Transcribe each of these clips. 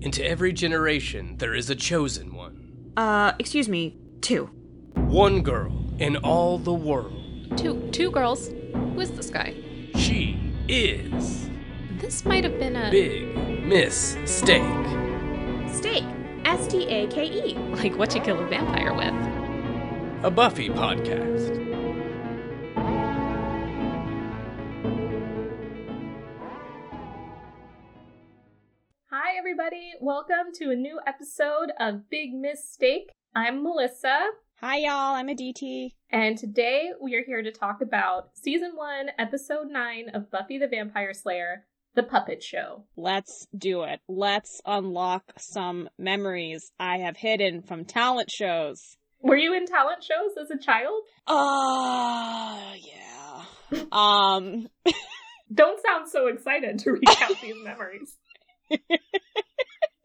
into every generation there is a chosen one. Uh, excuse me, two. One girl in all the world. Two two girls. Who is this guy? She is This might have been a Big Miss Steak. Steak. S T A K E. like what you kill a vampire with. a Buffy podcast. Welcome to a new episode of Big Mistake. I'm Melissa, Hi, y'all. I'm Aditi. and today we are here to talk about Season 1, Episode 9 of Buffy the Vampire Slayer, The Puppet Show. Let's do it. Let's unlock some memories I have hidden from talent shows. Were you in talent shows as a child? Oh, yeah. Um, Don't sound so excited to recount these memories.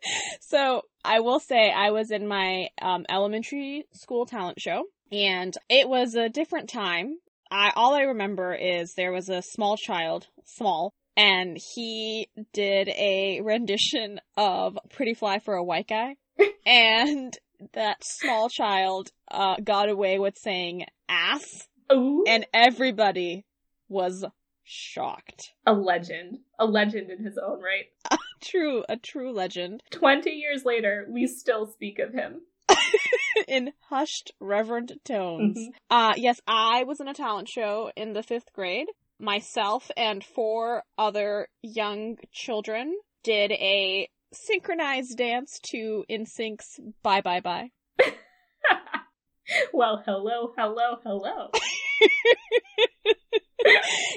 so I will say I was in my um, elementary school talent show, and it was a different time. I all I remember is there was a small child, small, and he did a rendition of "Pretty Fly for a White Guy," and that small child uh, got away with saying "ass," Ooh, and everybody was shocked. a legend. A legend in his own right. True, a true legend. 20 years later, we still speak of him. in hushed, reverent tones. Mhm. Uh, yes, I was in a talent show in the fifth grade. Myself and four other young children did a synchronized dance to NSYNC's Bye Bye Bye. well, hello, hello, hello.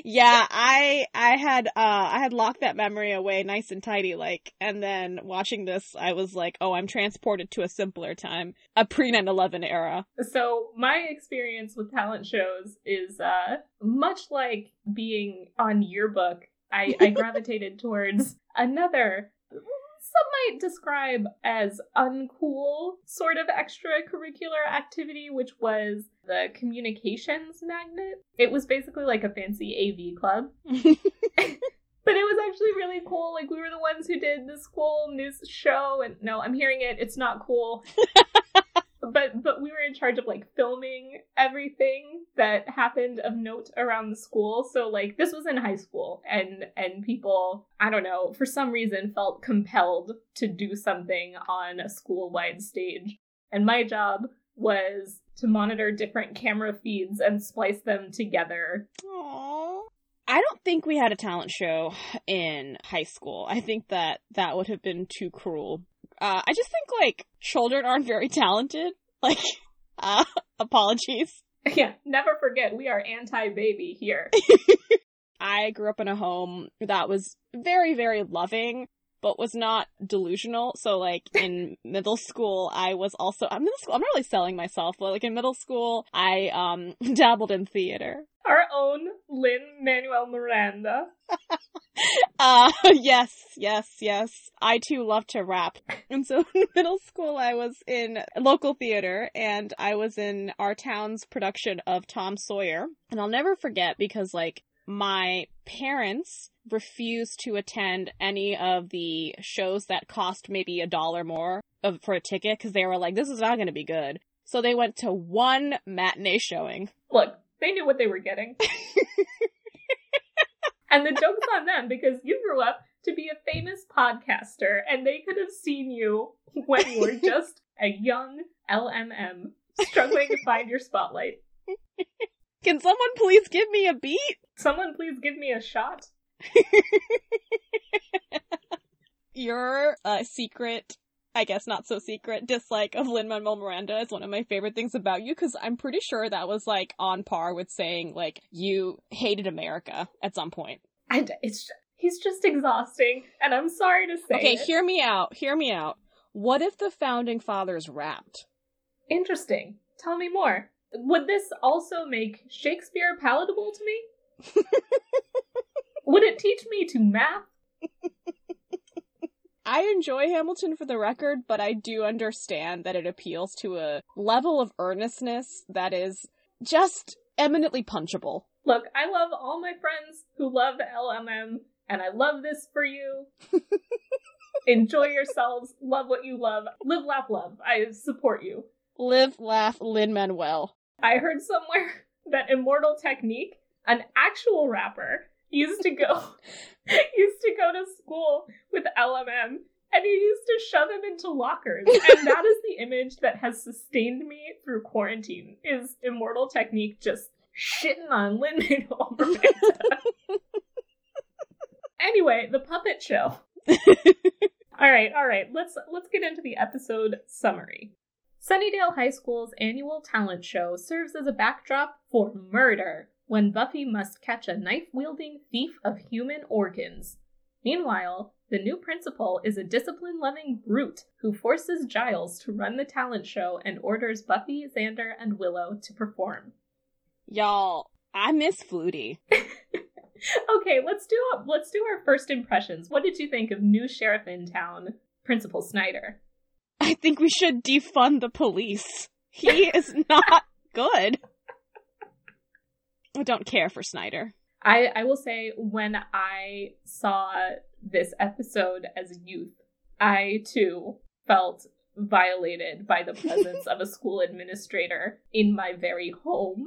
Yeah, I I had uh I had locked that memory away nice and tidy like and then watching this I was like, "Oh, I'm transported to a simpler time, a pre-9/11 era." So my experience with talent shows is uh much like being on yearbook. I, I gravitated towards another some might describe as uncool sort of extracurricular activity, which was the communications magnet. It was basically like a fancy AV club. But it was actually really cool. Like we were the ones who did the school news show and no, I'm hearing it. It's not cool. but but we were in charge of like filming everything that happened of note around the school. So like this was in high school and and people, I don't know, for some reason felt compelled to do something on a school-wide stage. And my job was to monitor different camera feeds and splice them together Aww. I don't think we had a talent show in high school. I think that that would have been too cruel. Uh, I just think like children aren't very talented. Like, uh, apologies. Yeah, never forget we are anti-baby here. I grew up in a home that was very, very loving, but was not delusional. So like in middle school, I was also, I'm middle school, I'm not really selling myself, but like in middle school, I, um, dabbled in theater. Our own Lin Manuel Miranda. Uh, yes, yes, yes. I too love to rap. And so in middle school, I was in local theater and I was in our town's production of Tom Sawyer. And I'll never forget because like my parents refused to attend any of the shows that cost maybe a dollar more of, for a ticket because they were like, this is not going to be good. So they went to one matinee showing. Look, they knew what they were getting. And the joke's on them because you grew up to be a famous podcaster and they could have seen you when you were just a young LMM struggling to find your spotlight. Can someone please give me a beat? Someone please give me a shot. Your uh, secret, I guess not so secret, dislike of Lin Manuel Miranda is one of my favorite things about you because I'm pretty sure that was like on par with saying like you hated America at some point. And it's he's just exhausting, and I'm sorry to say. Okay, it. hear me out. Hear me out. What if the founding fathers rapped? Interesting. Tell me more. Would this also make Shakespeare palatable to me? Would it teach me to math? I enjoy Hamilton for the record, but I do understand that it appeals to a level of earnestness that is just eminently punchable. Look, I love all my friends who love LMM, and I love this for you. Enjoy yourselves. Love what you love. Live, laugh, love. I support you. Live, laugh, Lin Manuel. I heard somewhere that Immortal Technique, an actual rapper, used to go used to go to school with LMM and he used to shove him into lockers. And that is the image that has sustained me through quarantine is Immortal Technique just shitting on Manuel Miranda. anyway, the puppet show. all right, all right. Let's let's get into the episode summary. Sunnydale High School's annual talent show serves as a backdrop for murder when Buffy must catch a knife wielding thief of human organs. Meanwhile, the new principal is a discipline loving brute who forces Giles to run the talent show and orders Buffy, Xander, and Willow to perform. Y'all, I miss Flutie. okay, let's do let's do our first impressions. What did you think of new sheriff in town, Principal Snyder? I think we should defund the police. He is not good. I don't care for Snyder. I, I will say when I saw this episode as a youth, I too felt violated by the presence of a school administrator in my very home.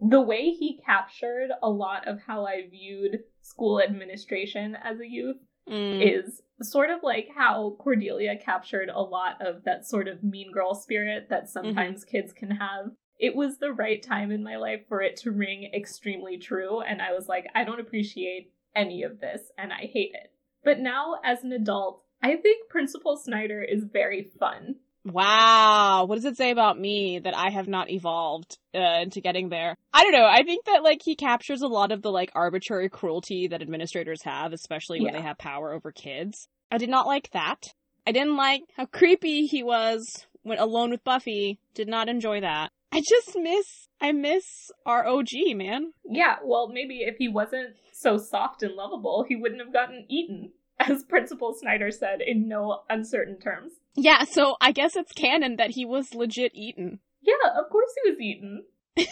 the way he captured a lot of how I viewed school administration as a youth Mm. is sort of like how Cordelia captured a lot of that sort of mean girl spirit that sometimes kids can have. It was the right time in my life for it to ring extremely true, and I was like, I don't appreciate any of this, and I hate it. But now, as an adult, I think Principal Snyder is very fun. Wow, what does it say about me that I have not evolved uh, into getting there? I don't know. I think that like he captures a lot of the like arbitrary cruelty that administrators have, especially when Yeah. they have power over kids. I did not like that. I didn't like how creepy he was when alone with Buffy. Did not enjoy that. I just miss I miss our OG, man. Yeah, well, maybe if he wasn't so soft and lovable, he wouldn't have gotten eaten, as Principal Snyder said in no uncertain terms. Yeah, so I guess it's canon that he was legit eaten. Yeah, of course he was eaten.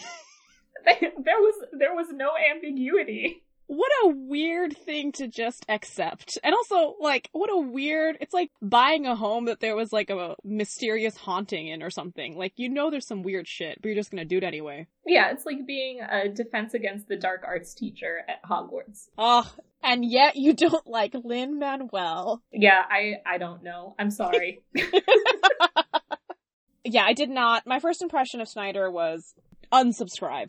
there was there was no ambiguity. What a weird thing to just accept. And also, like, what a weird, it's like buying a home that there was like a mysterious haunting in or something. Like, you know there's some weird shit, but you're just gonna do it anyway. Yeah, it's like being a defense against the dark arts teacher at Hogwarts. Ugh. And yet you don't like Lin Manuel. Yeah, I I don't know. I'm sorry. Yeah, I did not. My first impression of Snyder was unsubscribe.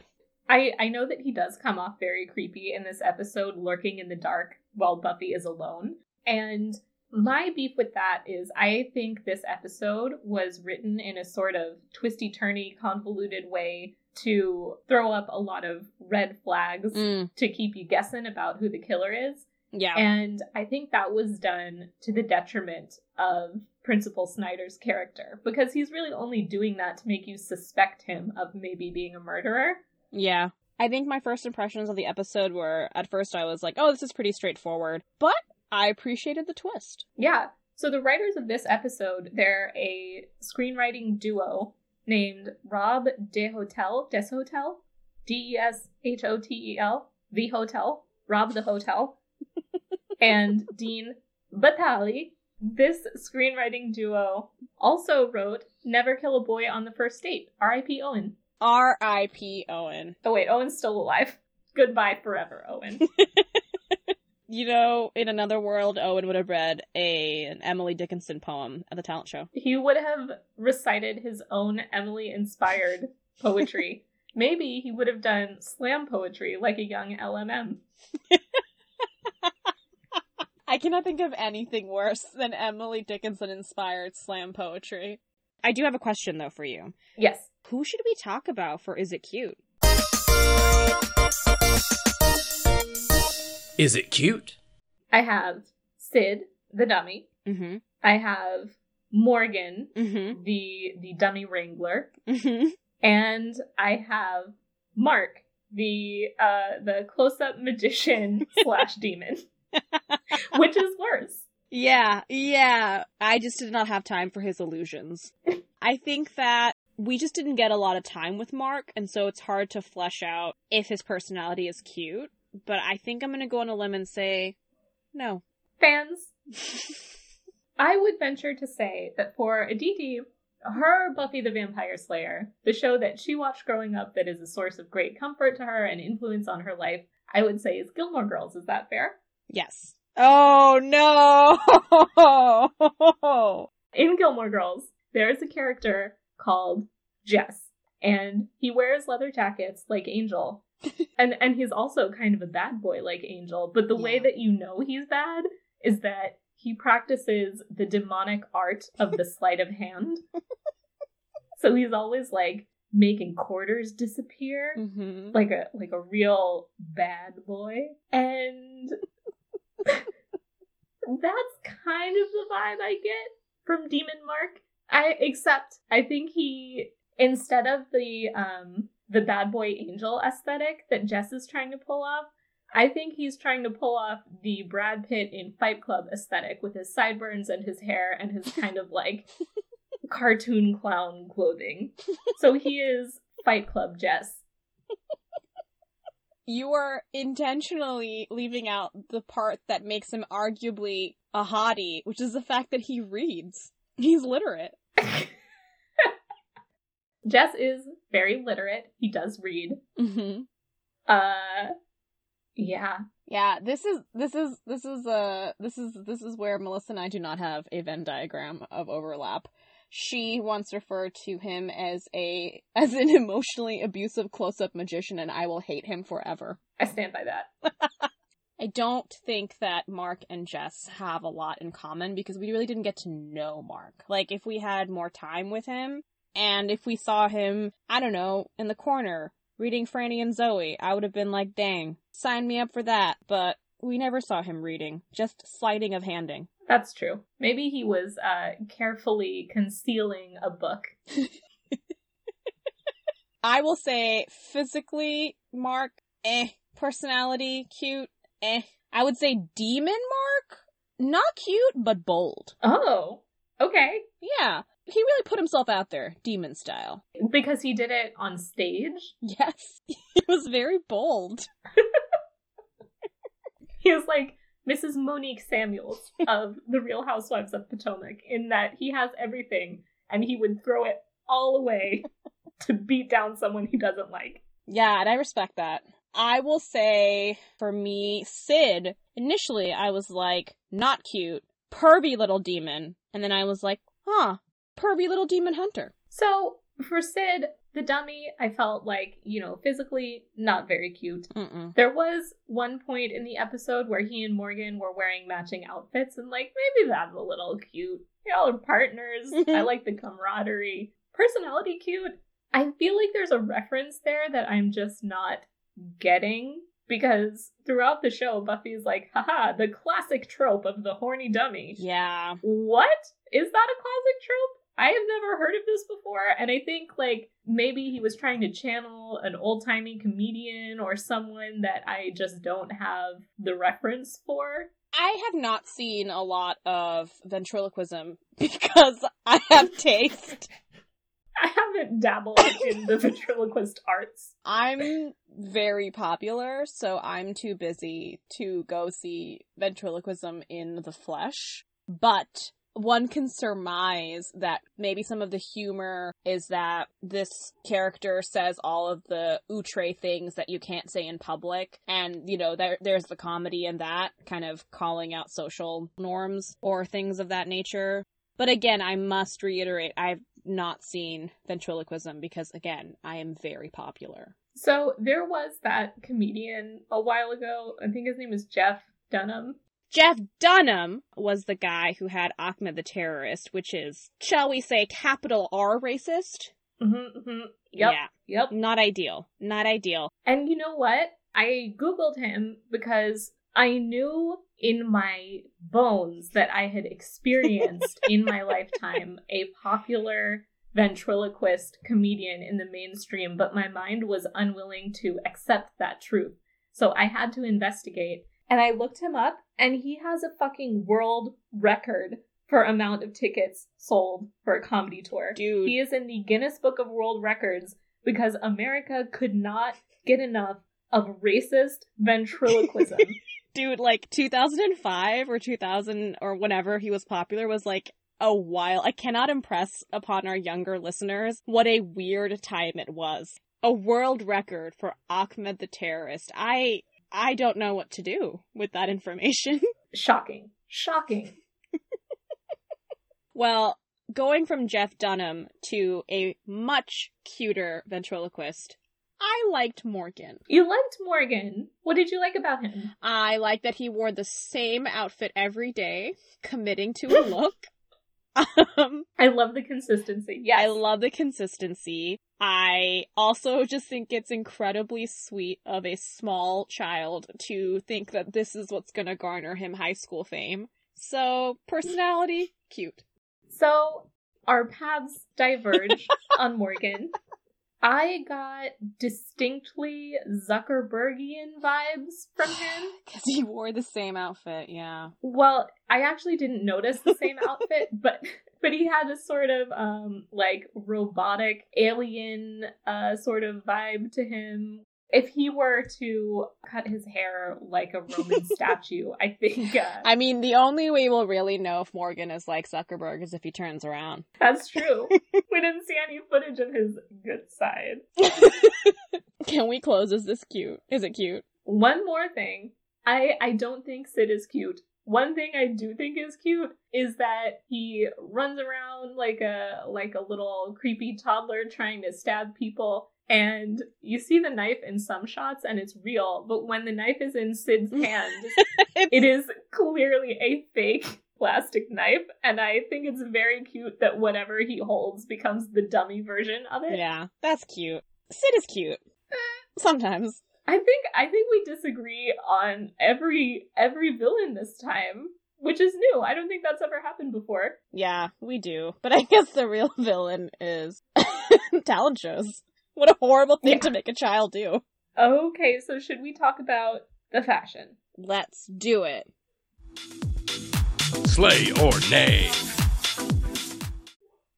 I I know that he does come off very creepy in this episode, lurking in the dark while Buffy is alone. And my beef with that is I think this episode was written in a sort of twisty turny, convoluted way to throw up a lot of red flags Mm, to keep you guessing about who the killer is. yeah. And I think that was done to the detriment of Principal Snyder's character because he's really only doing that to make you suspect him of maybe being a murderer. Yeah. I think my first impressions of the episode were at first I was like, oh, this is pretty straightforward. But I appreciated the twist. Yeah. So the writers of this episode, they're a screenwriting duo named Rob Des Hotel, Deshotel, D E S H O T E L, The Hotel, Rob the Hotel, and Dean Batali. This screenwriting duo also wrote Never Kill a Boy on the First Date, R.I.P. Owen. R.I.P. Owen. Oh wait, Owen's still alive. Goodbye forever, Owen. You know, in another world, Owen would have read a an Emily Dickinson poem at the talent show. he would have recited his own Emily inspired poetry. Maybe he would have done slam poetry like a young LMM. I cannot think of anything worse than Emily Dickinson inspired slam poetry. I do have a question though for you. Yes. Who should we talk about for Is It Cute? Is it cute? I have Sid, the dummy. Mm-hmm. I have Morgan, Mm-hmm. the the dummy wrangler, Mm-hmm. and I have Mark, the uh the close up magician slash demon. Which is worse? Yeah, yeah. I just did not have time for his illusions. I think that we just didn't get a lot of time with Mark, and so it's hard to flesh out if his personality is cute. But I think I'm gonna go on a limb and say no. Fans, I would venture to say that for Aditi, her Buffy the Vampire Slayer, the show that she watched growing up that is a source of great comfort to her and influence on her life, I would say is Gilmore Girls. Is that fair? Yes. Oh no! In Gilmore Girls, there is a character called Jess, and he wears leather jackets like Angel. and and he's also kind of a bad boy like Angel, but the way that you know he's bad is that he practices the demonic art of the sleight of hand. so he's always like making quarters disappear hmm like a like a real bad boy and that's kind of the vibe i get from demon mark. I except i think he instead of the um the bad boy angel aesthetic that jess is trying to pull off i think he's trying to pull off the brad pitt in fight club aesthetic with his sideburns and his hair and his kind of like cartoon clown clothing. So he is fight club jess You are intentionally leaving out the part that makes him arguably a hottie, which is the fact that he reads. He's literate. Jess is very literate. He does read. Mm-hmm. Uh yeah. Yeah, this is this is this is uh this is this is where Melissa and I do not have a Venn diagram of overlap. She once referred to him as a as an emotionally abusive close-up magician and I will hate him forever. I stand by that. I don't think that Mark and Jess have a lot in common because we really didn't get to know Mark. Like if we had more time with him and if we saw him, I don't know, in the corner reading Franny and Zooey, I would have been like, "Dang, sign me up for that." But we never saw him reading, just sleighting of handing. That's true. Maybe he was uh carefully concealing a book. I will say physically, Mark, eh. Personality, cute, eh. I would say demon Mark, not cute, but bold. Oh. Okay. Yeah, he really put himself out there, demon style. Because he did it on stage. Yes, he was very bold. He was like Mrs. Monique Samuels of The Real Housewives of Potomac in that he has everything and he would throw it all away to beat down someone he doesn't like. Yeah, and I respect that. I will say, for me, Sid, initially I was like, not cute, pervy little demon. And then I was like, huh, pervy little demon hunter. So for Sid, the dummy, I felt like, you know, physically not very cute. Mm-mm. There was one point in the episode where he and Morgan were wearing matching outfits, and like maybe that's a little cute. Y'all are partners. I like the camaraderie. Personality cute. I feel like there's a reference there that I'm just not getting because throughout the show, Buffy's like, haha, the classic trope of the horny dummy. Yeah. What? Is that a classic trope? I have never heard of this before, and I think like maybe he was trying to channel an old timey comedian or someone that I just don't have the reference for. I have not seen a lot of ventriloquism because I have taste. I haven't dabbled in the ventriloquist arts. I'm very popular, so I'm too busy to go see ventriloquism in the flesh. But one can surmise that maybe some of the humor is that this character says all of the outre things that you can't say in public. And, you know, there, there's the comedy in that, kind of calling out social norms or things of that nature. But again, I must reiterate, I've not seen ventriloquism because, again, I am very popular. So there was that comedian a while ago. I think his name is Jeff Dunham. Jeff Dunham was the guy who had Ahmed the terrorist, which is, shall we say, capital R racist. Mm-hmm, mm-hmm. Yep. Yeah, Yep. not ideal. Not ideal. And you know what? I Googled him because I knew in my bones that I had experienced in my lifetime a popular ventriloquist comedian in the mainstream, but my mind was unwilling to accept that truth. So I had to investigate. And I looked him up, and he has a fucking world record for amount of tickets sold for a comedy tour. Dude. He is in the Guinness Book of World Records because America could not get enough of racist ventriloquism. Dude, like 2005 or 2000 or whenever he was popular was like a while. I cannot impress upon our younger listeners what a weird time it was. A world record for Ahmed the terrorist. I I don't know what to do with that information. Shocking. Shocking. well, going from Jeff Dunham to a much cuter ventriloquist, I liked Morgan. You liked Morgan. What did you like about him? I liked that he wore the same outfit every day, committing to a look. Um, I love the consistency. Yes. I love the consistency. I also just think it's incredibly sweet of a small child to think that this is what's gonna garner him high school fame. So, personality, cute. So, our paths diverge on Morgan. I got distinctly Zuckerbergian vibes from him. Because he wore the same outfit, yeah. Well, I actually didn't notice the same outfit, but but he had a sort of um like robotic alien uh sort of vibe to him if he were to cut his hair like a Roman statue, I think. Uh, I mean, the only way we'll really know if Morgan is like Zuckerberg is if he turns around. That's true. we didn't see any footage of his good side. Can we close? Is this cute? Is it cute? One more thing. I I don't think Sid is cute. One thing I do think is cute is that he runs around like a like a little creepy toddler trying to stab people and you see the knife in some shots and it's real, but when the knife is in Sid's mm. hand, it is clearly a fake plastic knife, and I think it's very cute that whatever he holds becomes the dummy version of it. Yeah, that's cute. Sid is cute. Eh. Sometimes. I think I think we disagree on every every villain this time, which is new. I don't think that's ever happened before. Yeah, we do. But I guess the real villain is talent shows. What a horrible thing yeah. to make a child do. Okay, so should we talk about the fashion? Let's do it. Slay or nay.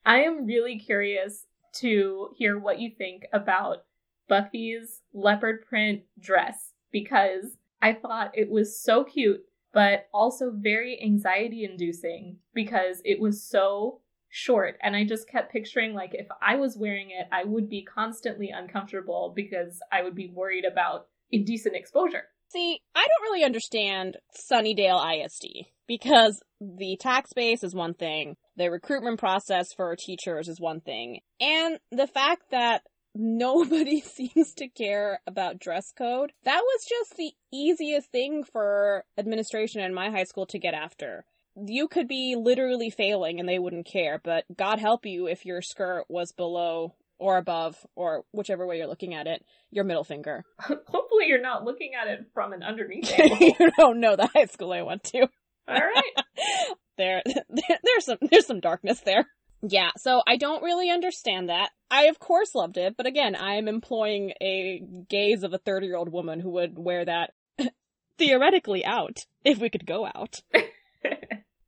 I am really curious to hear what you think about Buffy's leopard print dress because I thought it was so cute, but also very anxiety inducing because it was so short and i just kept picturing like if i was wearing it i would be constantly uncomfortable because i would be worried about indecent exposure. See i don't really understand sunnydale isd because the tax base is one thing the recruitment process for teachers is one thing and the fact that nobody seems to care about dress code that was just the easiest thing for administration in my high school to get after you could be literally failing and they wouldn't care, but God help you if your skirt was below or above, or whichever way you're looking at it, your middle finger. Hopefully, you're not looking at it from an underneath you don't know the high school I went to. All right, there, there, there's some, there's some darkness there. Yeah, so I don't really understand that. I of course loved it, but again, I am employing a gaze of a 30 year old woman who would wear that theoretically out if we could go out.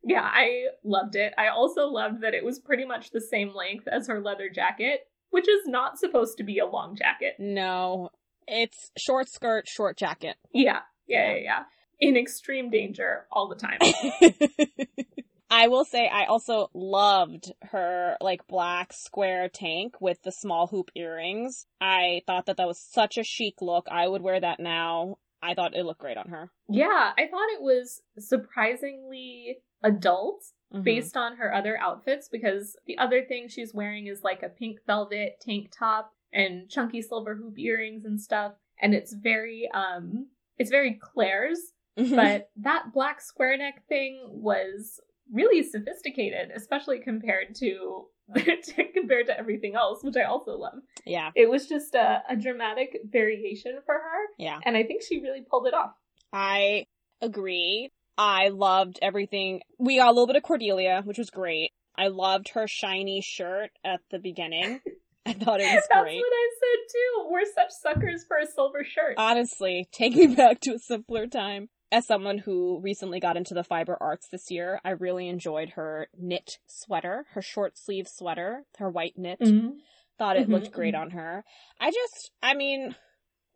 Yeah, I loved it. I also loved that it was pretty much the same length as her leather jacket, which is not supposed to be a long jacket. No, it's short skirt, short jacket. Yeah, yeah, yeah, yeah. In extreme danger all the time. I will say I also loved her like black square tank with the small hoop earrings. I thought that that was such a chic look. I would wear that now. I thought it looked great on her. Yeah, I thought it was surprisingly adult mm-hmm. based on her other outfits because the other thing she's wearing is like a pink velvet tank top and chunky silver hoop earrings and stuff and it's very um it's very Claire's mm-hmm. but that black square neck thing was really sophisticated especially compared to compared to everything else, which I also love. Yeah. It was just a, a dramatic variation for her. Yeah. And I think she really pulled it off. I agree. I loved everything. We got a little bit of Cordelia, which was great. I loved her shiny shirt at the beginning. I thought it was That's great. That's what I said too. We're such suckers for a silver shirt. Honestly, take me back to a simpler time. As someone who recently got into the fiber arts this year, I really enjoyed her knit sweater, her short sleeve sweater, her white knit. Mm-hmm. Thought it mm-hmm, looked great mm-hmm. on her. I just, I mean,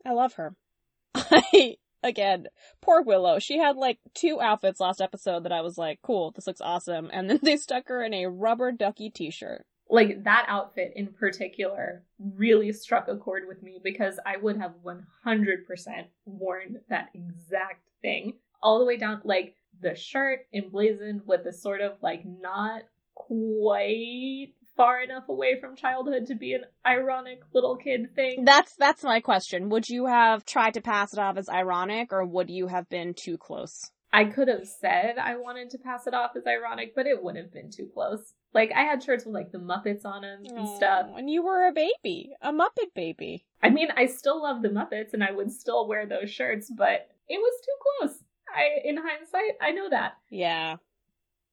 I love her. I again, poor Willow. She had like two outfits last episode that I was like, cool, this looks awesome. And then they stuck her in a rubber ducky t shirt. Like that outfit in particular really struck a chord with me because I would have 100% worn that exact thing. All the way down, like the shirt emblazoned with a sort of like not quite far enough away from childhood to be an ironic little kid thing. That's that's my question. Would you have tried to pass it off as ironic or would you have been too close? I could have said I wanted to pass it off as ironic, but it would have been too close. Like I had shirts with like the Muppets on them and stuff. And you were a baby, a Muppet baby. I mean, I still love the Muppets and I would still wear those shirts, but it was too close. I in hindsight, I know that. Yeah.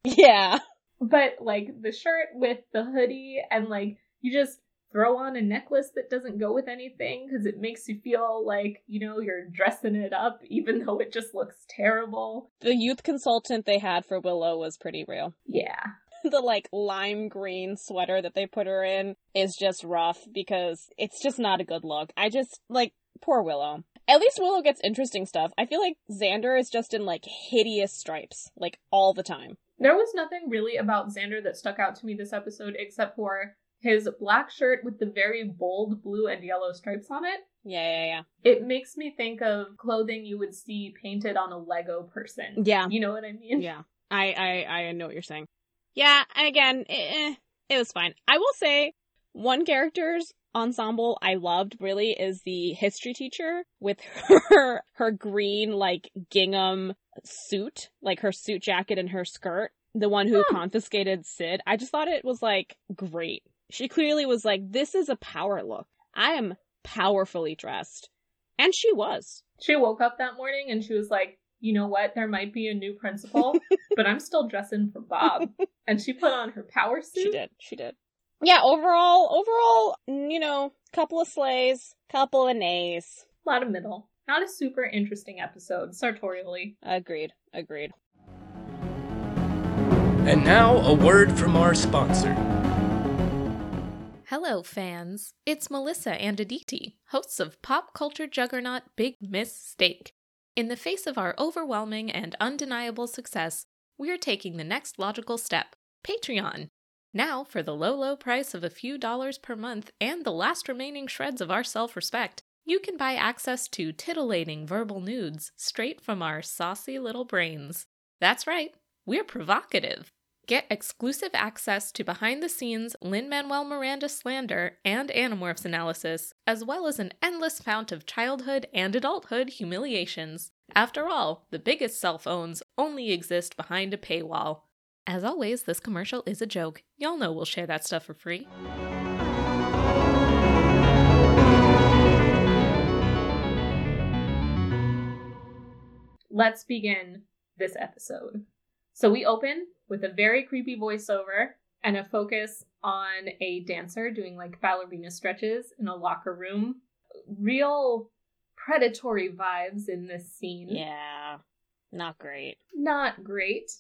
Yeah. But like the shirt with the hoodie and like you just throw on a necklace that doesn't go with anything because it makes you feel like, you know, you're dressing it up even though it just looks terrible. The youth consultant they had for Willow was pretty real. Yeah. the like lime green sweater that they put her in is just rough because it's just not a good look. I just like poor Willow. At least Willow gets interesting stuff. I feel like Xander is just in like hideous stripes, like all the time. There was nothing really about Xander that stuck out to me this episode except for his black shirt with the very bold blue and yellow stripes on it. Yeah, yeah, yeah. It makes me think of clothing you would see painted on a Lego person. Yeah. You know what I mean? Yeah. I I I know what you're saying. Yeah, and again, eh, it was fine. I will say one character's ensemble I loved really is the history teacher with her her green like gingham suit, like her suit jacket and her skirt, the one who Hmm. confiscated Sid. I just thought it was like great. She clearly was like this is a power look. I am powerfully dressed. And she was. She woke up that morning and she was like, you know what? There might be a new principal, but I'm still dressing for Bob. And she put on her power suit. She did. She did. Yeah, overall, overall, you know, couple of slays, couple of nays. A lot of middle. Not a super interesting episode, sartorially. Agreed. Agreed. And now, a word from our sponsor. Hello, fans. It's Melissa and Aditi, hosts of pop culture juggernaut Big Miss Steak. In the face of our overwhelming and undeniable success, we're taking the next logical step Patreon. Now, for the low, low price of a few dollars per month and the last remaining shreds of our self respect, you can buy access to titillating verbal nudes straight from our saucy little brains. That's right, we're provocative. Get exclusive access to behind the scenes Lin Manuel Miranda slander and Animorphs analysis, as well as an endless fount of childhood and adulthood humiliations. After all, the biggest cell phones only exist behind a paywall. As always, this commercial is a joke. Y'all know we'll share that stuff for free. Let's begin this episode. So we open with a very creepy voiceover and a focus on a dancer doing like ballerina stretches in a locker room. Real predatory vibes in this scene. Yeah. Not great. Not great.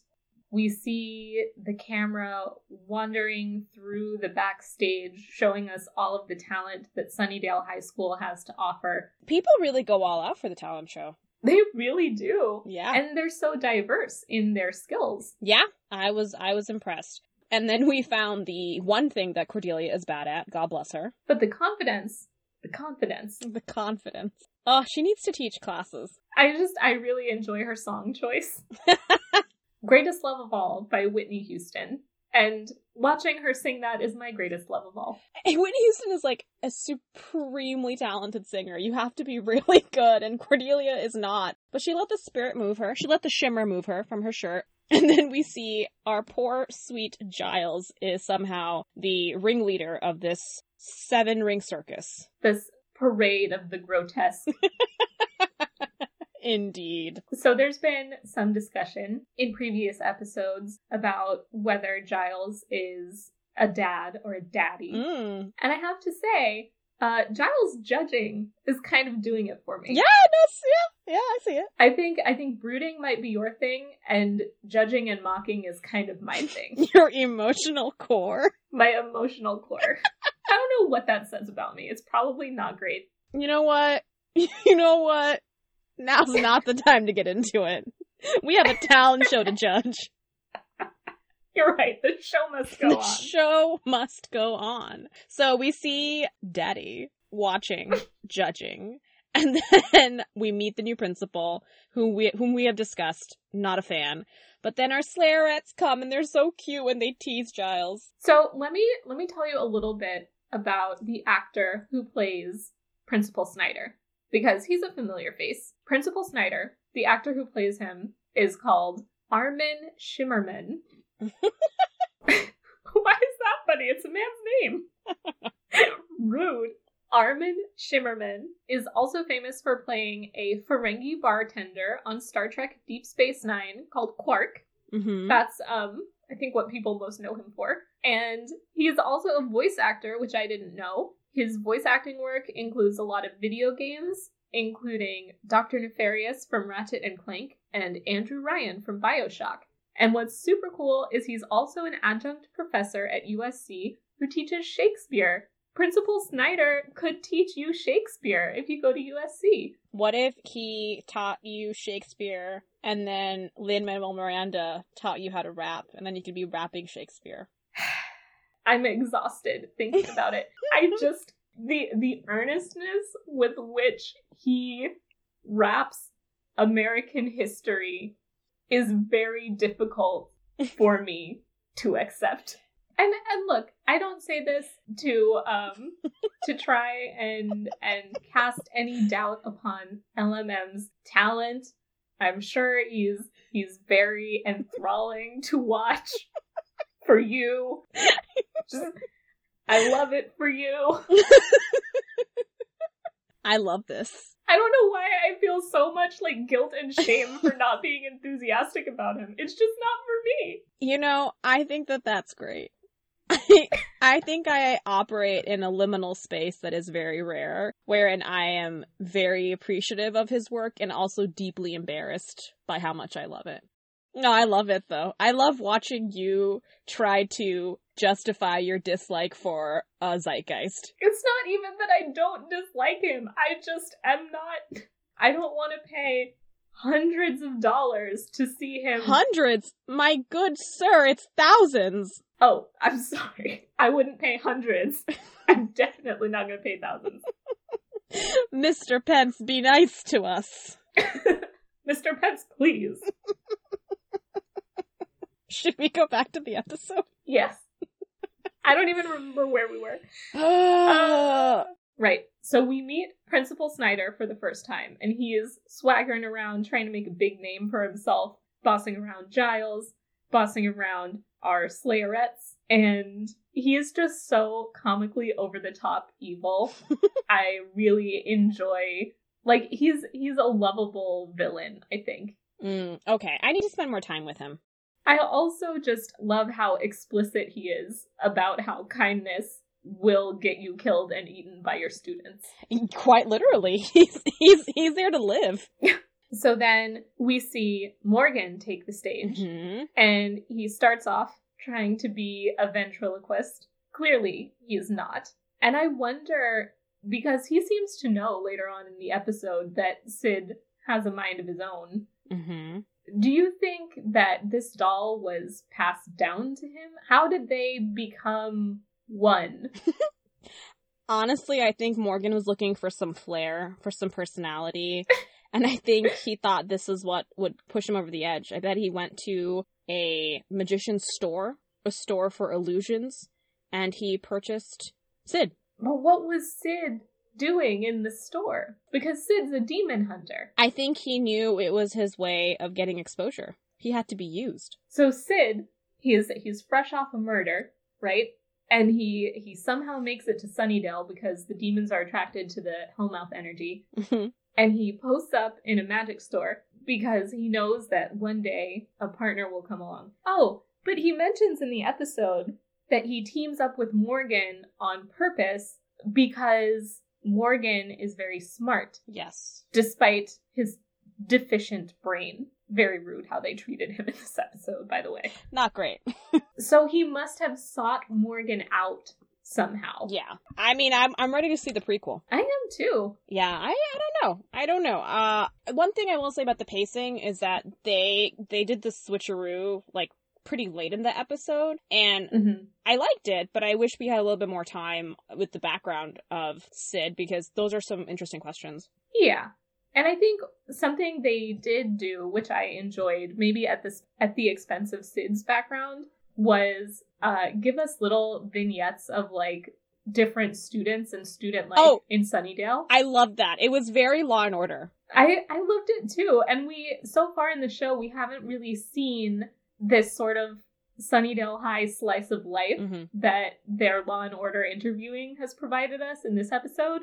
We see the camera wandering through the backstage, showing us all of the talent that Sunnydale High School has to offer. People really go all out for the talent show. They really do. Yeah. And they're so diverse in their skills. yeah, I was I was impressed. And then we found the one thing that Cordelia is bad at. God bless her. But the confidence, the confidence. The confidence. Oh, she needs to teach classes. I just, I really enjoy her song choice. Greatest Love of All by Whitney Houston. And watching her sing that is my greatest love of all. And Whitney Houston is like a supremely talented singer. You have to be really good, and Cordelia is not. But she let the spirit move her. She let the shimmer move her from her shirt. And then we see our poor, sweet Giles is somehow the ringleader of this seven ring circus. This parade of the grotesque. Indeed. so there's been some discussion in previous episodes about whether Giles is a dad or a daddy. Mm. And I have to say, uh, Giles judging is kind of doing it for me. Yeah, that's yeah, yeah, I see it. I think I think brooding might be your thing, and judging and mocking is kind of my thing. Your emotional core. my emotional core. I don't know what that says about me. It's probably not great. You know what? You know what? Now's not the time to get into it. We have a talent show to judge. You're right. The show must go the on. show must go on. So we see Daddy watching, judging, and then we meet the new principal, whom we whom we have discussed. Not a fan. But then our Slayerettes come and they're so cute and they tease Giles. So let me let me tell you a little bit about the actor who plays Principal Snyder because he's a familiar face. Principal Snyder, the actor who plays him, is called Armin Shimerman. Why is that funny? It's a man's name. Rude. Armin Shimerman is also famous for playing a Ferengi bartender on Star Trek Deep Space Nine called Quark. Mm-hmm. That's um I think what people most know him for. And he is also a voice actor, which I didn't know. His voice acting work includes a lot of video games, including Dr. Nefarious from Ratchet and Clank and Andrew Ryan from BioShock. And what's super cool is he's also an adjunct professor at USC who teaches Shakespeare. Principal Snyder could teach you Shakespeare if you go to USC. What if he taught you Shakespeare and then Lin Manuel Miranda taught you how to rap and then you could be rapping Shakespeare? I'm exhausted thinking about it. I just the the earnestness with which he raps American history is very difficult for me to accept. And and look, I don't say this to um to try and and cast any doubt upon LMM's talent. I'm sure he's he's very enthralling to watch for you. Just, I love it for you. I love this. I don't know why I feel so much like guilt and shame for not being enthusiastic about him. It's just not for me. You know, I think that that's great. I, I think I operate in a liminal space that is very rare, wherein I am very appreciative of his work and also deeply embarrassed by how much I love it. No, I love it though. I love watching you try to justify your dislike for a zeitgeist. It's not even that I don't dislike him. I just am not. I don't want to pay hundreds of dollars to see him. Hundreds? My good sir, it's thousands. oh, I'm sorry. I wouldn't pay hundreds. I'm definitely not going to pay thousands. Mr. Pence, be nice to us. Mr. Pence, please. Should we go back to the episode? Yes. I don't even remember where we were. Uh, Right. So we meet Principal Snyder for the first time, and he is swaggering around trying to make a big name for himself, bossing around Giles, bossing around our Slayerettes, and he is just so comically over the top evil. I really enjoy like he's he's a lovable villain, I think. mm, okay, I need to spend more time with him. I also just love how explicit he is about how kindness will get you killed and eaten by your students. Quite literally, he's he's he's there to live. So then we see Morgan take the stage, Mhm. and he starts off trying to be a ventriloquist. Clearly, he is not. And I wonder, because he seems to know later on in the episode that Sid has a mind of his own. Mhm. Do you think that this doll was passed down to him? How did they become one? Honestly, I think Morgan was looking for some flair, for some personality, and I think he thought this is what would push him over the edge. I bet he went to a magician's store, a store for illusions, and he purchased Sid. But what was Sid doing in the store? Because Sid's a demon hunter. I think he knew it was his way of getting exposure. He had to be used. So Sid, he's he's fresh off a murder, right? And he he somehow makes it to Sunnydale because the demons are attracted to the Hellmouth energy. Mhm. And he posts up in a magic store because he knows that one day a partner will come along. Oh, but he mentions in the episode that he teams up with Morgan on purpose because Morgan is very smart yes. despite his deficient brain. Very rude how they treated him in this episode, by the way. Not great. So he must have sought Morgan out somehow. Yeah. I mean, I'm I'm ready to see the prequel. I am too. Yeah, I I don't know. I don't know. Uh one thing I will say about the pacing is that they they did the switcheroo like pretty late in the episode and hmm I liked it, but I wish we had a little bit more time with the background of Sid because those are some interesting questions. Yeah. And I think something they did do, which I enjoyed, maybe at this at the expense of Sid's background, was uh give us little vignettes of like different students and student life Oh. in Sunnydale. I loved that. It was very Law and Order. I I loved it too. And we so far in the show we haven't really seen this sort of Sunnydale High slice of life hmm that their Law and Order interviewing has provided us in this episode.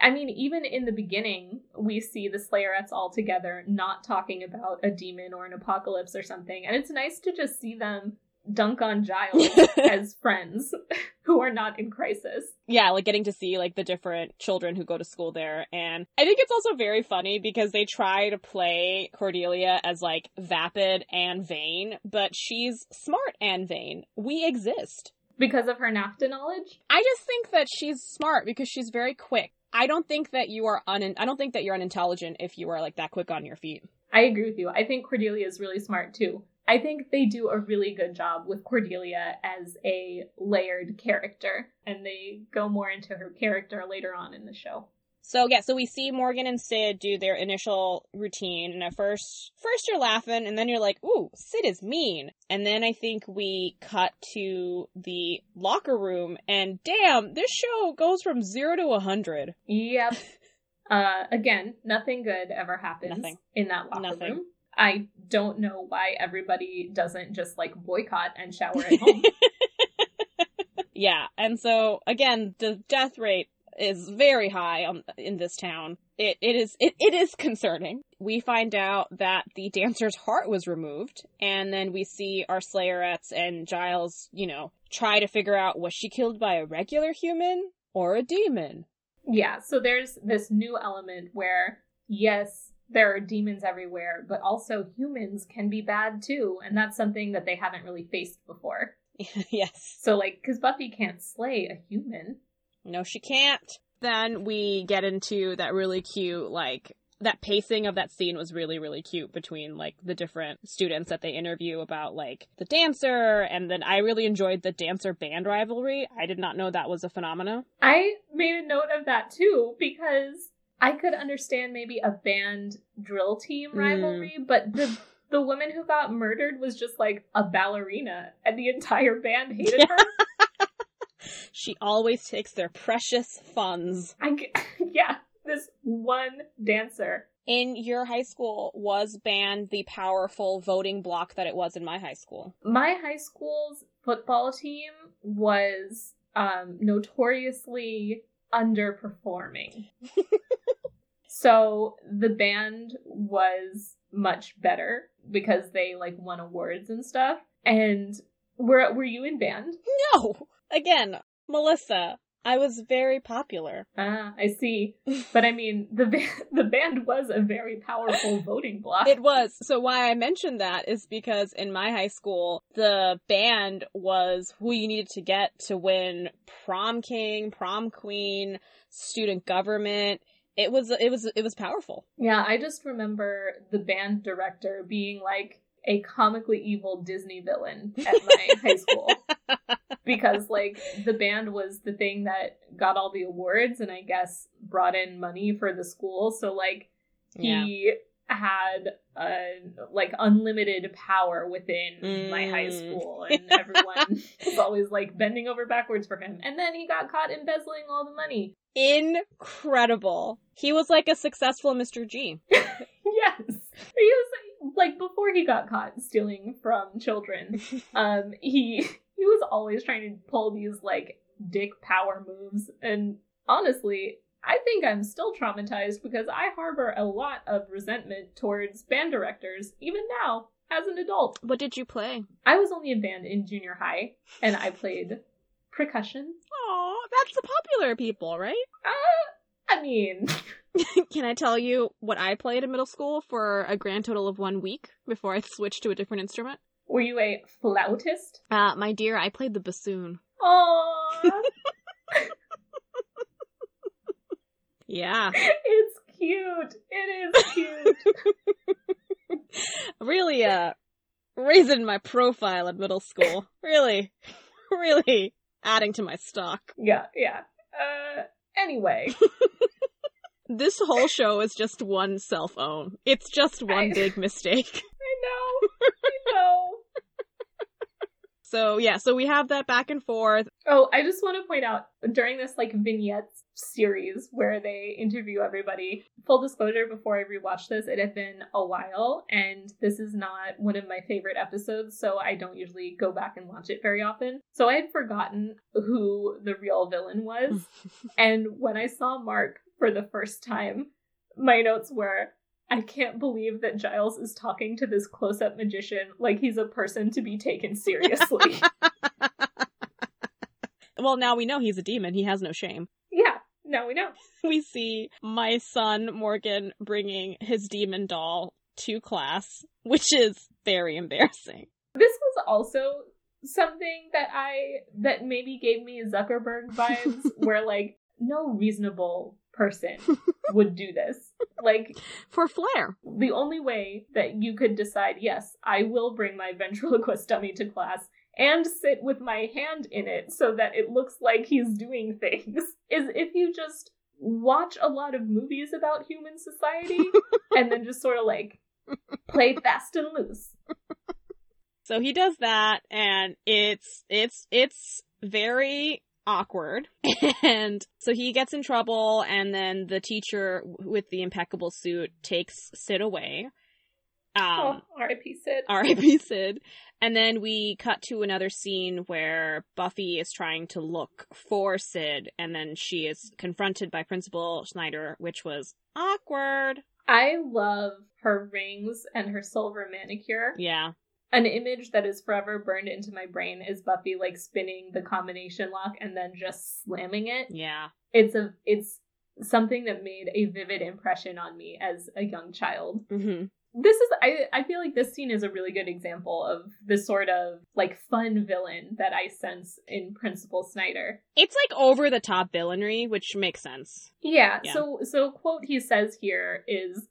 I mean, even in the beginning, we see the Slayerettes all together, not talking about a demon or an apocalypse or something, and it's nice to just see them dunk on Giles as friends who are not in crisis. yeah, like getting to see like the different children who go to school there. And I think it's also very funny because they try to play Cordelia as like vapid and vain, but she's smart and vain. We exist. Because of her NAFTA knowledge? I just think that she's smart because she's very quick. I don't think that you are un I don't think that you're unintelligent if you are like that quick on your feet. I agree with you. I think Cordelia is really smart too. I think they do a really good job with Cordelia as a layered character, and they go more into her character later on in the show. So yeah, so we see Morgan and Sid do their initial routine, and at first, first you're laughing, and then you're like, "Ooh, Sid is mean." And then I think we cut to the locker room, and damn, this show goes from zero to a hundred. Yep. uh, again, nothing good ever happens Nothing. in that locker Nothing. room. I don't know why everybody doesn't just like boycott and shower at home. Yeah, and so again, the death rate is very high on, in this town. It it is it, it is concerning. We find out that the dancer's heart was removed, and then we see our Slayerettes and Giles, you know, try to figure out was she killed by a regular human or a demon? yeah, so there's this new element where, yes, there are demons everywhere, but also humans can be bad too, and that's something that they haven't really faced before. yes. So, like, because Buffy can't slay a human. No, she can't. Then we get into that really cute, like, that pacing of that scene was really, really cute between, like, the different students that they interview about, like, the dancer, and then I really enjoyed the dancer band rivalry. I did not know that was a phenomena. I made a note of that too because I could understand maybe a band drill team Mm. rivalry, but the the woman who got murdered was just like a ballerina, and the entire band hated her. She always takes their precious funds. I yeah, this one dancer. In your high school, was band the powerful voting block that it was in my high school? My high school's football team was um, notoriously underperforming. so the band was much better because they like won awards and stuff. And were were you in band? No! Again, Melissa, I was very popular. Ah, I see. But I mean, the ba- the band was a very powerful voting block. It was. So why I mentioned that is because in my high school, the band was who you needed to get to win prom king, prom queen, student government. It was it was it was powerful. Yeah, I just remember the band director being like a comically evil Disney villain at my high school. Because like the band was the thing that got all the awards and I guess brought in money for the school. So like Yeah. he had uh, like unlimited power within my high Mm. school and everyone was always like bending over backwards for him. And then he got caught embezzling all the money. Incredible. He was like a successful Mr. G. yes. He was like before he got caught stealing from children. Um he he was always trying to pull these like dick power moves and honestly, I think I'm still traumatized because I harbor a lot of resentment towards band directors even now as an adult. What did you play? I was only in band in junior high and I played percussion. Oh, that's the popular people, right? Uh, I mean, Can I tell you what I played in middle school for a grand total of one week before I switched to a different instrument? were you a flautist? Uh, my dear, I played the bassoon. Aww. Yeah. It's cute. It is cute. Really, uh, raising my profile in middle school. Really, really adding to my stock. yeah, yeah. Uh, anyway. This whole show is just one cell phone. It's just one I- big mistake. I know. I know. So yeah, so we have that back and forth. Oh, I just want to point out during this like vignettes series where they interview everybody. Full disclosure, before I rewatched this, it had been a while, and this is not one of my favorite episodes, so I don't usually go back and watch it very often. So I had forgotten who the real villain was, and when I saw Mark for the first time, my notes were. I can't believe that Giles is talking to this close up magician like he's a person to be taken seriously. well, now we know he's a demon. He has no shame. Now we know. We see my son Morgan bringing his demon doll to class, which is very embarrassing. This was also something that I that maybe gave me Zuckerberg vibes where like no reasonable person would do this. Like For flair. the only way that you could decide, yes, I will bring my ventriloquist dummy to class and sit with my hand in it so that it looks like he's doing things is if you just watch a lot of movies about human society and then just sort of like play fast and loose. So he does that and it's it's it's very awkward. and so he gets in trouble and then the teacher with the impeccable suit takes Sid away. Um oh, R.I.P. Sid. R.I.P. Sid. And then we cut to another scene where Buffy is trying to look for Sid, and then she is confronted by Principal Snyder, which was awkward. I love her rings and her silver manicure. Yeah. An image that is forever burned into my brain is Buffy like spinning the combination lock and then just slamming it. Yeah. It's a it's something that made a vivid impression on me as a young child. Mm hmm This is I I feel like this scene is a really good example of the sort of like fun villain that I sense in Principal Snyder. It's like over the top villainry, which makes sense. Yeah, Yeah. so so quote he says here is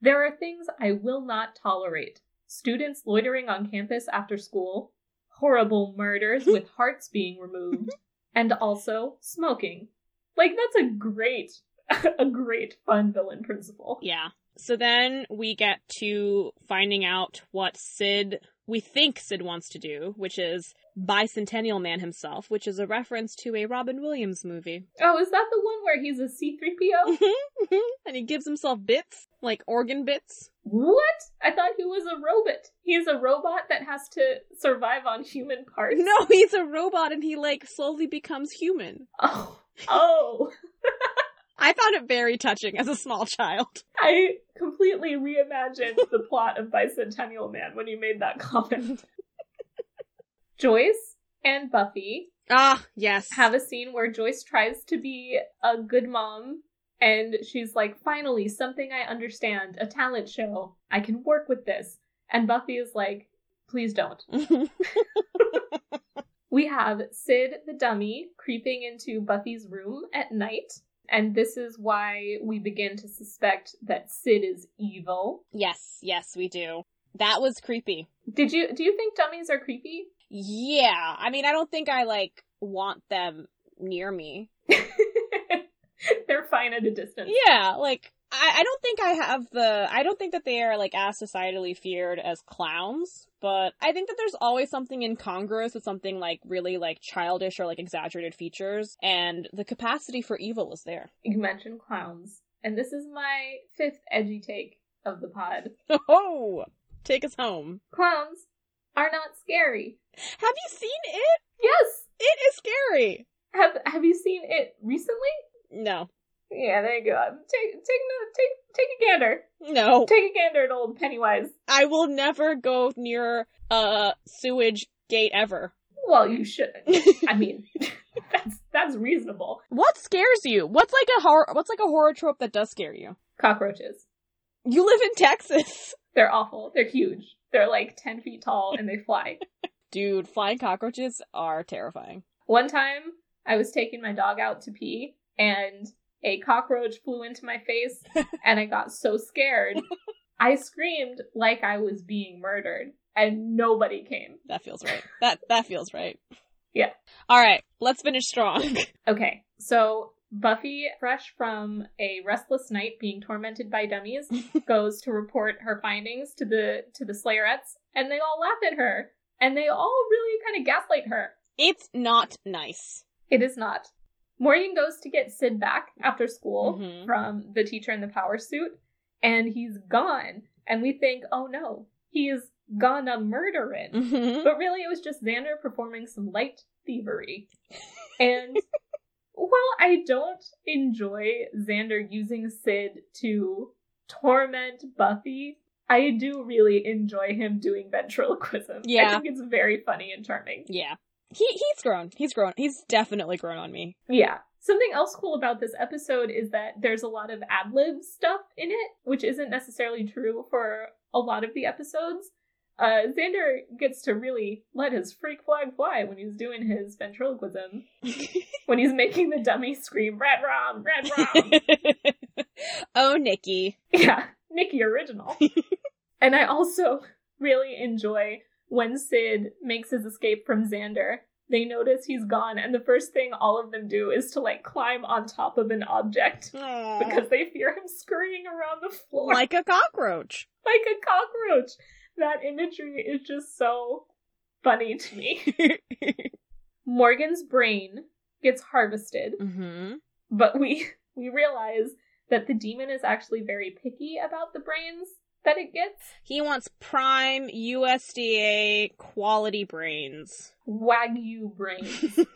there are things I will not tolerate. Students loitering on campus after school, horrible murders with hearts being removed, and also smoking. Like that's a great a great fun villain principle. Yeah. So then we get to finding out what Sid, we think Sid wants to do, which is Bicentennial Man himself, which is a reference to a Robin Williams movie. Oh, is that the one where he's a C3PO? and he gives himself bits, like organ bits. what? I thought he was a robot. He's a robot that has to survive on human parts. No, he's a robot and he like slowly becomes human. Oh. Oh. I found it very touching as a small child. I completely reimagined the plot of Bicentennial Man when you made that comment. Joyce and Buffy Ah, yes. have a scene where Joyce tries to be a good mom and she's like, finally, something I understand, a talent show. I can work with this. And Buffy is like, please don't. We have Sid the dummy creeping into Buffy's room at night. And this is why we begin to suspect that Sid is evil. yes, yes, we do. That was creepy. Did you do you think dummies are creepy? Yeah. I mean, I don't think I like want them near me. They're fine at a distance. Yeah, like I, I don't think I have the I don't think that they are like as societally feared as clowns, but I think that there's always something incongruous with something like really like childish or like exaggerated features, and the capacity for evil is there. You mentioned clowns, and this is my fifth edgy take of the pod. Oh, take us home. Clowns are not scary. Have you seen it? Yes. It is scary. Have Have you seen it recently? No, Yeah, there you go. Take take no, take take a gander. no. Take a gander at old Pennywise. I will never go near a sewage gate ever. Well, you shouldn't. I mean, that's that's reasonable. What scares you? What's like a horror? What's like a horror trope that does scare you? Cockroaches. You live in Texas. They're awful. They're huge. They're like ten feet tall and they fly. Dude, flying cockroaches are terrifying. One time, I was taking my dog out to pee, and a cockroach flew into my face and I got so scared. I screamed like I was being murdered and nobody came. That feels right. That that feels right. Yeah. All right, let's finish strong. Okay, so Buffy, fresh from a restless night being tormented by dummies, goes to report her findings to the to the Slayerettes, and they all laugh at her, and they all really kind of gaslight her. It's not nice. It is not. Morgan goes to get Sid back after school Mhm. from the teacher in the power suit, and he's gone. And we think, oh no, he's gone a murdering. Mhm. But really, it was just Xander performing some light thievery. And while I don't enjoy Xander using Sid to torment Buffy, I do really enjoy him doing ventriloquism. Yeah. I think it's very funny and charming. Yeah. He he's grown. He's grown. He's definitely grown on me. Yeah. Something else cool about this episode is that there's a lot of ad lib stuff in it, which isn't necessarily true for a lot of the episodes. Uh, Xander gets to really let his freak flag fly when he's doing his ventriloquism, when he's making the dummy scream, Redrum, Red Rom. oh, Nikki. yeah, Nikki original. and I also really enjoy when Sid makes his escape from Xander. They notice he's gone, and the first thing all of them do is to like climb on top of an object Aw. because they fear him scurrying around the floor like a cockroach. like a cockroach. That imagery is just so funny to me. Morgan's brain gets harvested, mm-hmm. but we we realize that the demon is actually very picky about the brains that it gets. He wants prime USDA quality brains. Wagyu brains.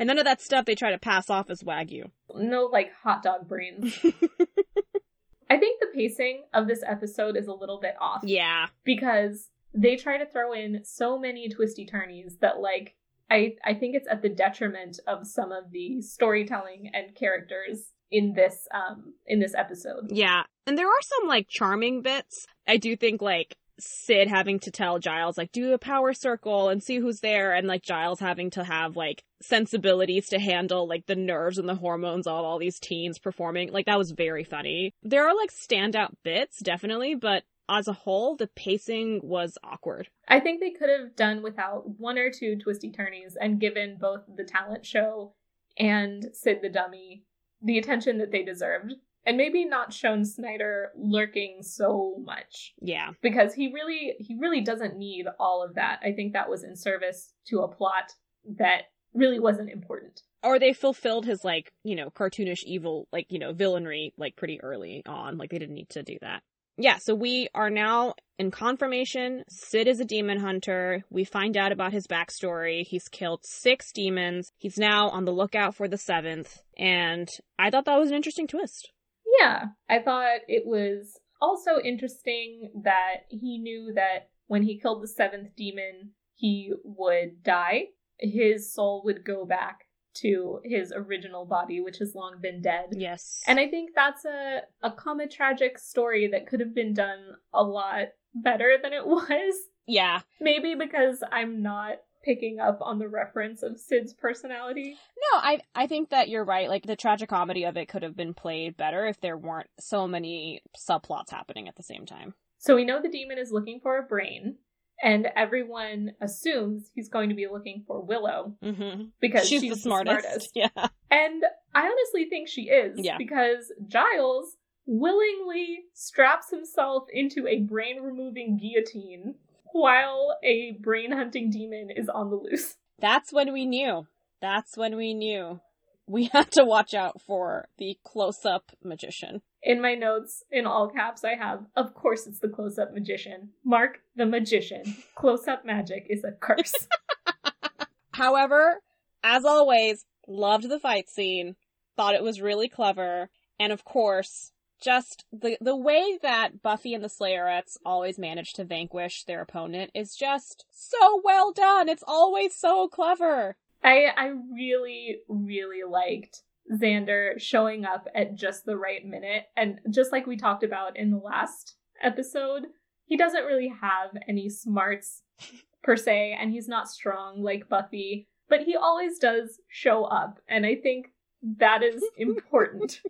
And none of that stuff they try to pass off as wagyu. no like hot dog brains. I think the pacing of this episode is a little bit off. yeah. because they try to throw in so many twisty turnies that like I I think it's at the detriment of some of the storytelling and characters in this um in this episode. Yeah. And there are some like charming bits. I do think like Sid having to tell Giles like do a power circle and see who's there and like Giles having to have like sensibilities to handle like the nerves and the hormones of all these teens performing. Like that was very funny. There are like standout bits definitely, but as a whole the pacing was awkward. I think they could have done without one or two twisty turnies and given both the talent show and Sid the dummy the attention that they deserved. And maybe not shown Snyder lurking so much. Yeah. because he really he really doesn't need all of that. I think that was in service to a plot that really wasn't important. Or they fulfilled his like, you know, cartoonish evil like, you know, villainry like pretty early on. Like they didn't need to do that. Yeah, so we are now in confirmation. Sid is a demon hunter. We find out about his backstory. He's killed six demons. He's now on the lookout for the seventh. And I thought that was an interesting twist. Yeah, I thought it was also interesting that he knew that when he killed the seventh demon, he would die. His soul would go back to his original body, which has long been dead. Yes. And I think that's a, a comic tragic story that could have been done a lot better than it was. yeah. Maybe because I'm not picking up on the reference of Sid's personality. No, I I think that you're right. Like the tragicomedy of it could have been played better if there weren't so many subplots happening at the same time. So we know the demon is looking for a brain, and everyone assumes he's going to be looking for Willow Mm-hmm. because She's, she's, the smartest. Yeah. And I honestly think she is Yeah. because Giles willingly straps himself into a brain removing guillotine while a brain hunting demon is on the loose. That's when we knew. That's when we knew. We had to watch out for the close up magician. In my notes, in all caps, I have, of course, it's the close up magician. Mark the magician. Close up magic is a curse. However, as always, loved the fight scene, thought it was really clever, and of course, just the the way that Buffy and the Slayerettes always manage to vanquish their opponent is just so well done. It's always so clever. I I really really liked Xander showing up at just the right minute and just like we talked about in the last episode, he doesn't really have any smarts per se and he's not strong like Buffy, but he always does show up and I think That is important.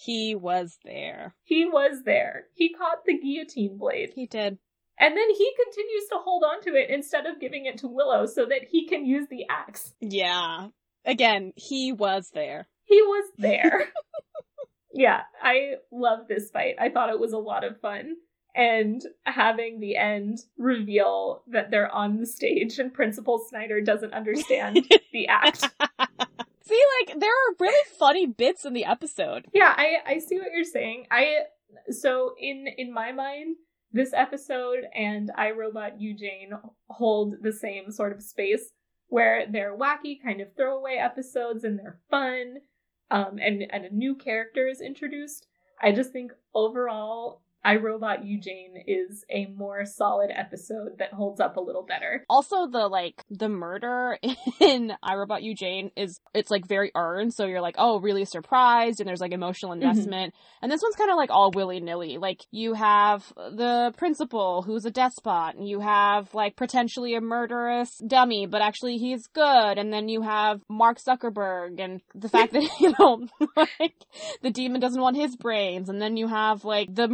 He was there. he was there. He caught the guillotine blade. He did. And then he continues to hold on to it instead of giving it to Willow so that he can use the axe. Yeah. Again, he was there. He was there. yeah, I love this fight. I thought it was a lot of fun. And having the end reveal that they're on the stage and Principal Snyder doesn't understand the act. See, like, there are really funny bits in the episode. Yeah, I, I see what you're saying. I so in in my mind, this episode and I Robot Jane hold the same sort of space where they're wacky, kind of throwaway episodes and they're fun, um, and and a new character is introduced. I just think overall, I Robot Jane is a more solid episode that holds up a little better. Also, the like the murder in I Robot Jane is it's like very earned, so you're like, oh, really surprised, and there's like emotional mm-hmm. investment. And this one's kind of like all willy nilly. Like you have the principal who's a despot, and you have like potentially a murderous dummy, but actually he's good. And then you have Mark Zuckerberg, and the fact that you know like the demon doesn't want his brains, and then you have like the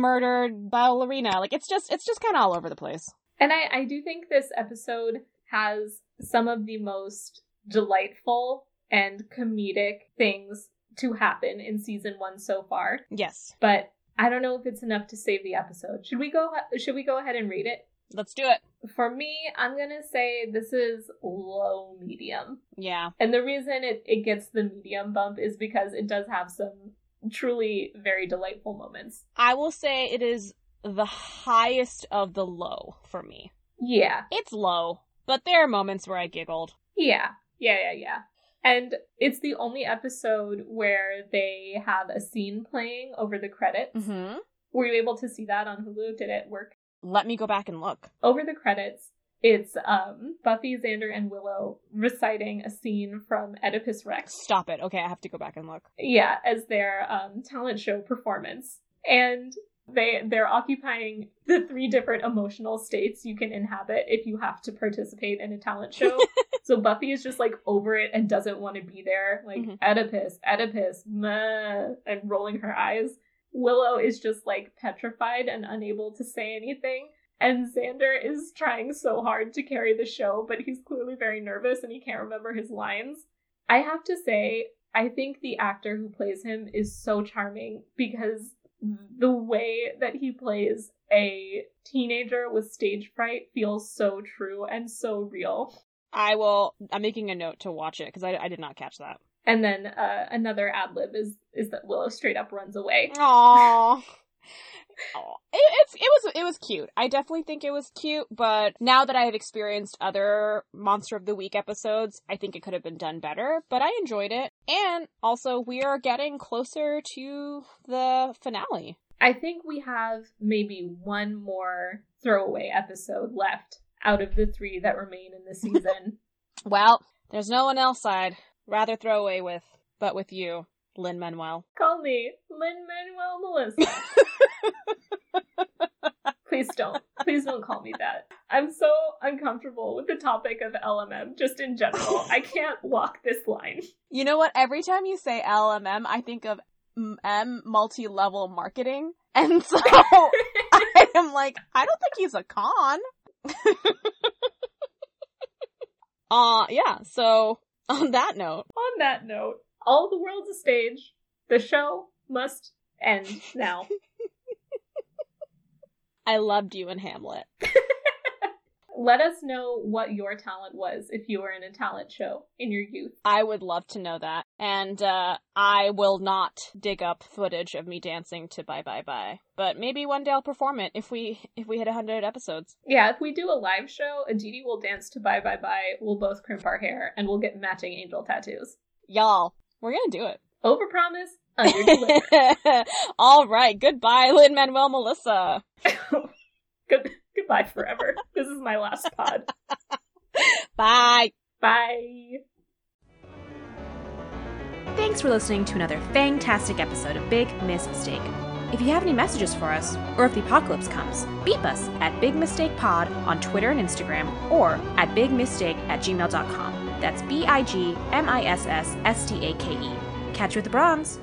murdered ballerina. Like it's just it's just kind of all over the place. And I, I do think this episode has some of the most delightful and comedic things to happen in season one so far. Yes, But I don't know if it's enough to save the episode. Should we go should we go ahead and read it? let's do it. For me, I'm gonna say this is low medium. Yeah. And the reason it, it gets the medium bump is because it does have some truly very delightful moments. I will say it is the highest of the low for me. Yeah. It's low, but there are moments where I giggled. Yeah. Yeah, yeah, yeah. And it's the only episode where they have a scene playing over the credits. Mm-hmm. Were you able to see that on Hulu? Did it work? Let me go back and look. Over the credits, it's um Buffy, Xander, and Willow reciting a scene from Oedipus Rex. Stop it. Okay, I have to go back and look. Yeah, as their um talent show performance. And they they're occupying the three different emotional states you can inhabit if you have to participate in a talent show. so Buffy is just like over it and doesn't want to be there, like Mhm. Oedipus, Oedipus, meh, and rolling her eyes. Willow is just like petrified and unable to say anything. And Xander is trying so hard to carry the show, but he's clearly very nervous and he can't remember his lines. I have to say, I think the actor who plays him is so charming because the way that he plays a teenager with stage fright feels so true and so real. I will. I'm making a note to watch it because I, I did not catch that. And then uh, another ad lib is is that Willow straight up runs away. Aww. It, it's it was it was cute. I definitely think it was cute, but now that I have experienced other Monster of the Week episodes, I think it could have been done better. But I enjoyed it, and also we are getting closer to the finale. I think we have maybe one more throwaway episode left out of the three that remain in the season. Well, there's no one else I'd rather throw away with, but with you, Lin Manuel. Call me Lin Manuel Melissa. Please don't. Please don't call me that. I'm so uncomfortable with the topic of LMM just in general. I can't walk this line. You know what? Every time you say LMM, I think of M- M multi-level marketing, and so I am like, I don't think he's a con. uh, yeah. So on that note, On that note, all the world's a stage. The show must end now. I loved you in Hamlet. Let us know what your talent was if you were in a talent show in your youth. I would love to know that, and uh, I will not dig up footage of me dancing to Bye Bye Bye. But maybe one day I'll perform it if we if we hit hundred episodes. Yeah, if we do a live show, Aditi will dance to Bye Bye Bye, we'll both crimp our hair, and we'll get matching angel tattoos. Y'all, we're gonna do it. Overpromise, underdeliver. All right. Goodbye, Lin Manuel Melissa. Good goodbye forever. This is my last pod. Bye. Bye. Thanks for listening to another fantastic episode of Big Miss Mistake. If you have any messages for us, or if the apocalypse comes, beep us at Big Mistake Pod on Twitter and Instagram, or at bigmistake at gmail.com. That's B I G M I S S S T A K E. Catch you at the bronze.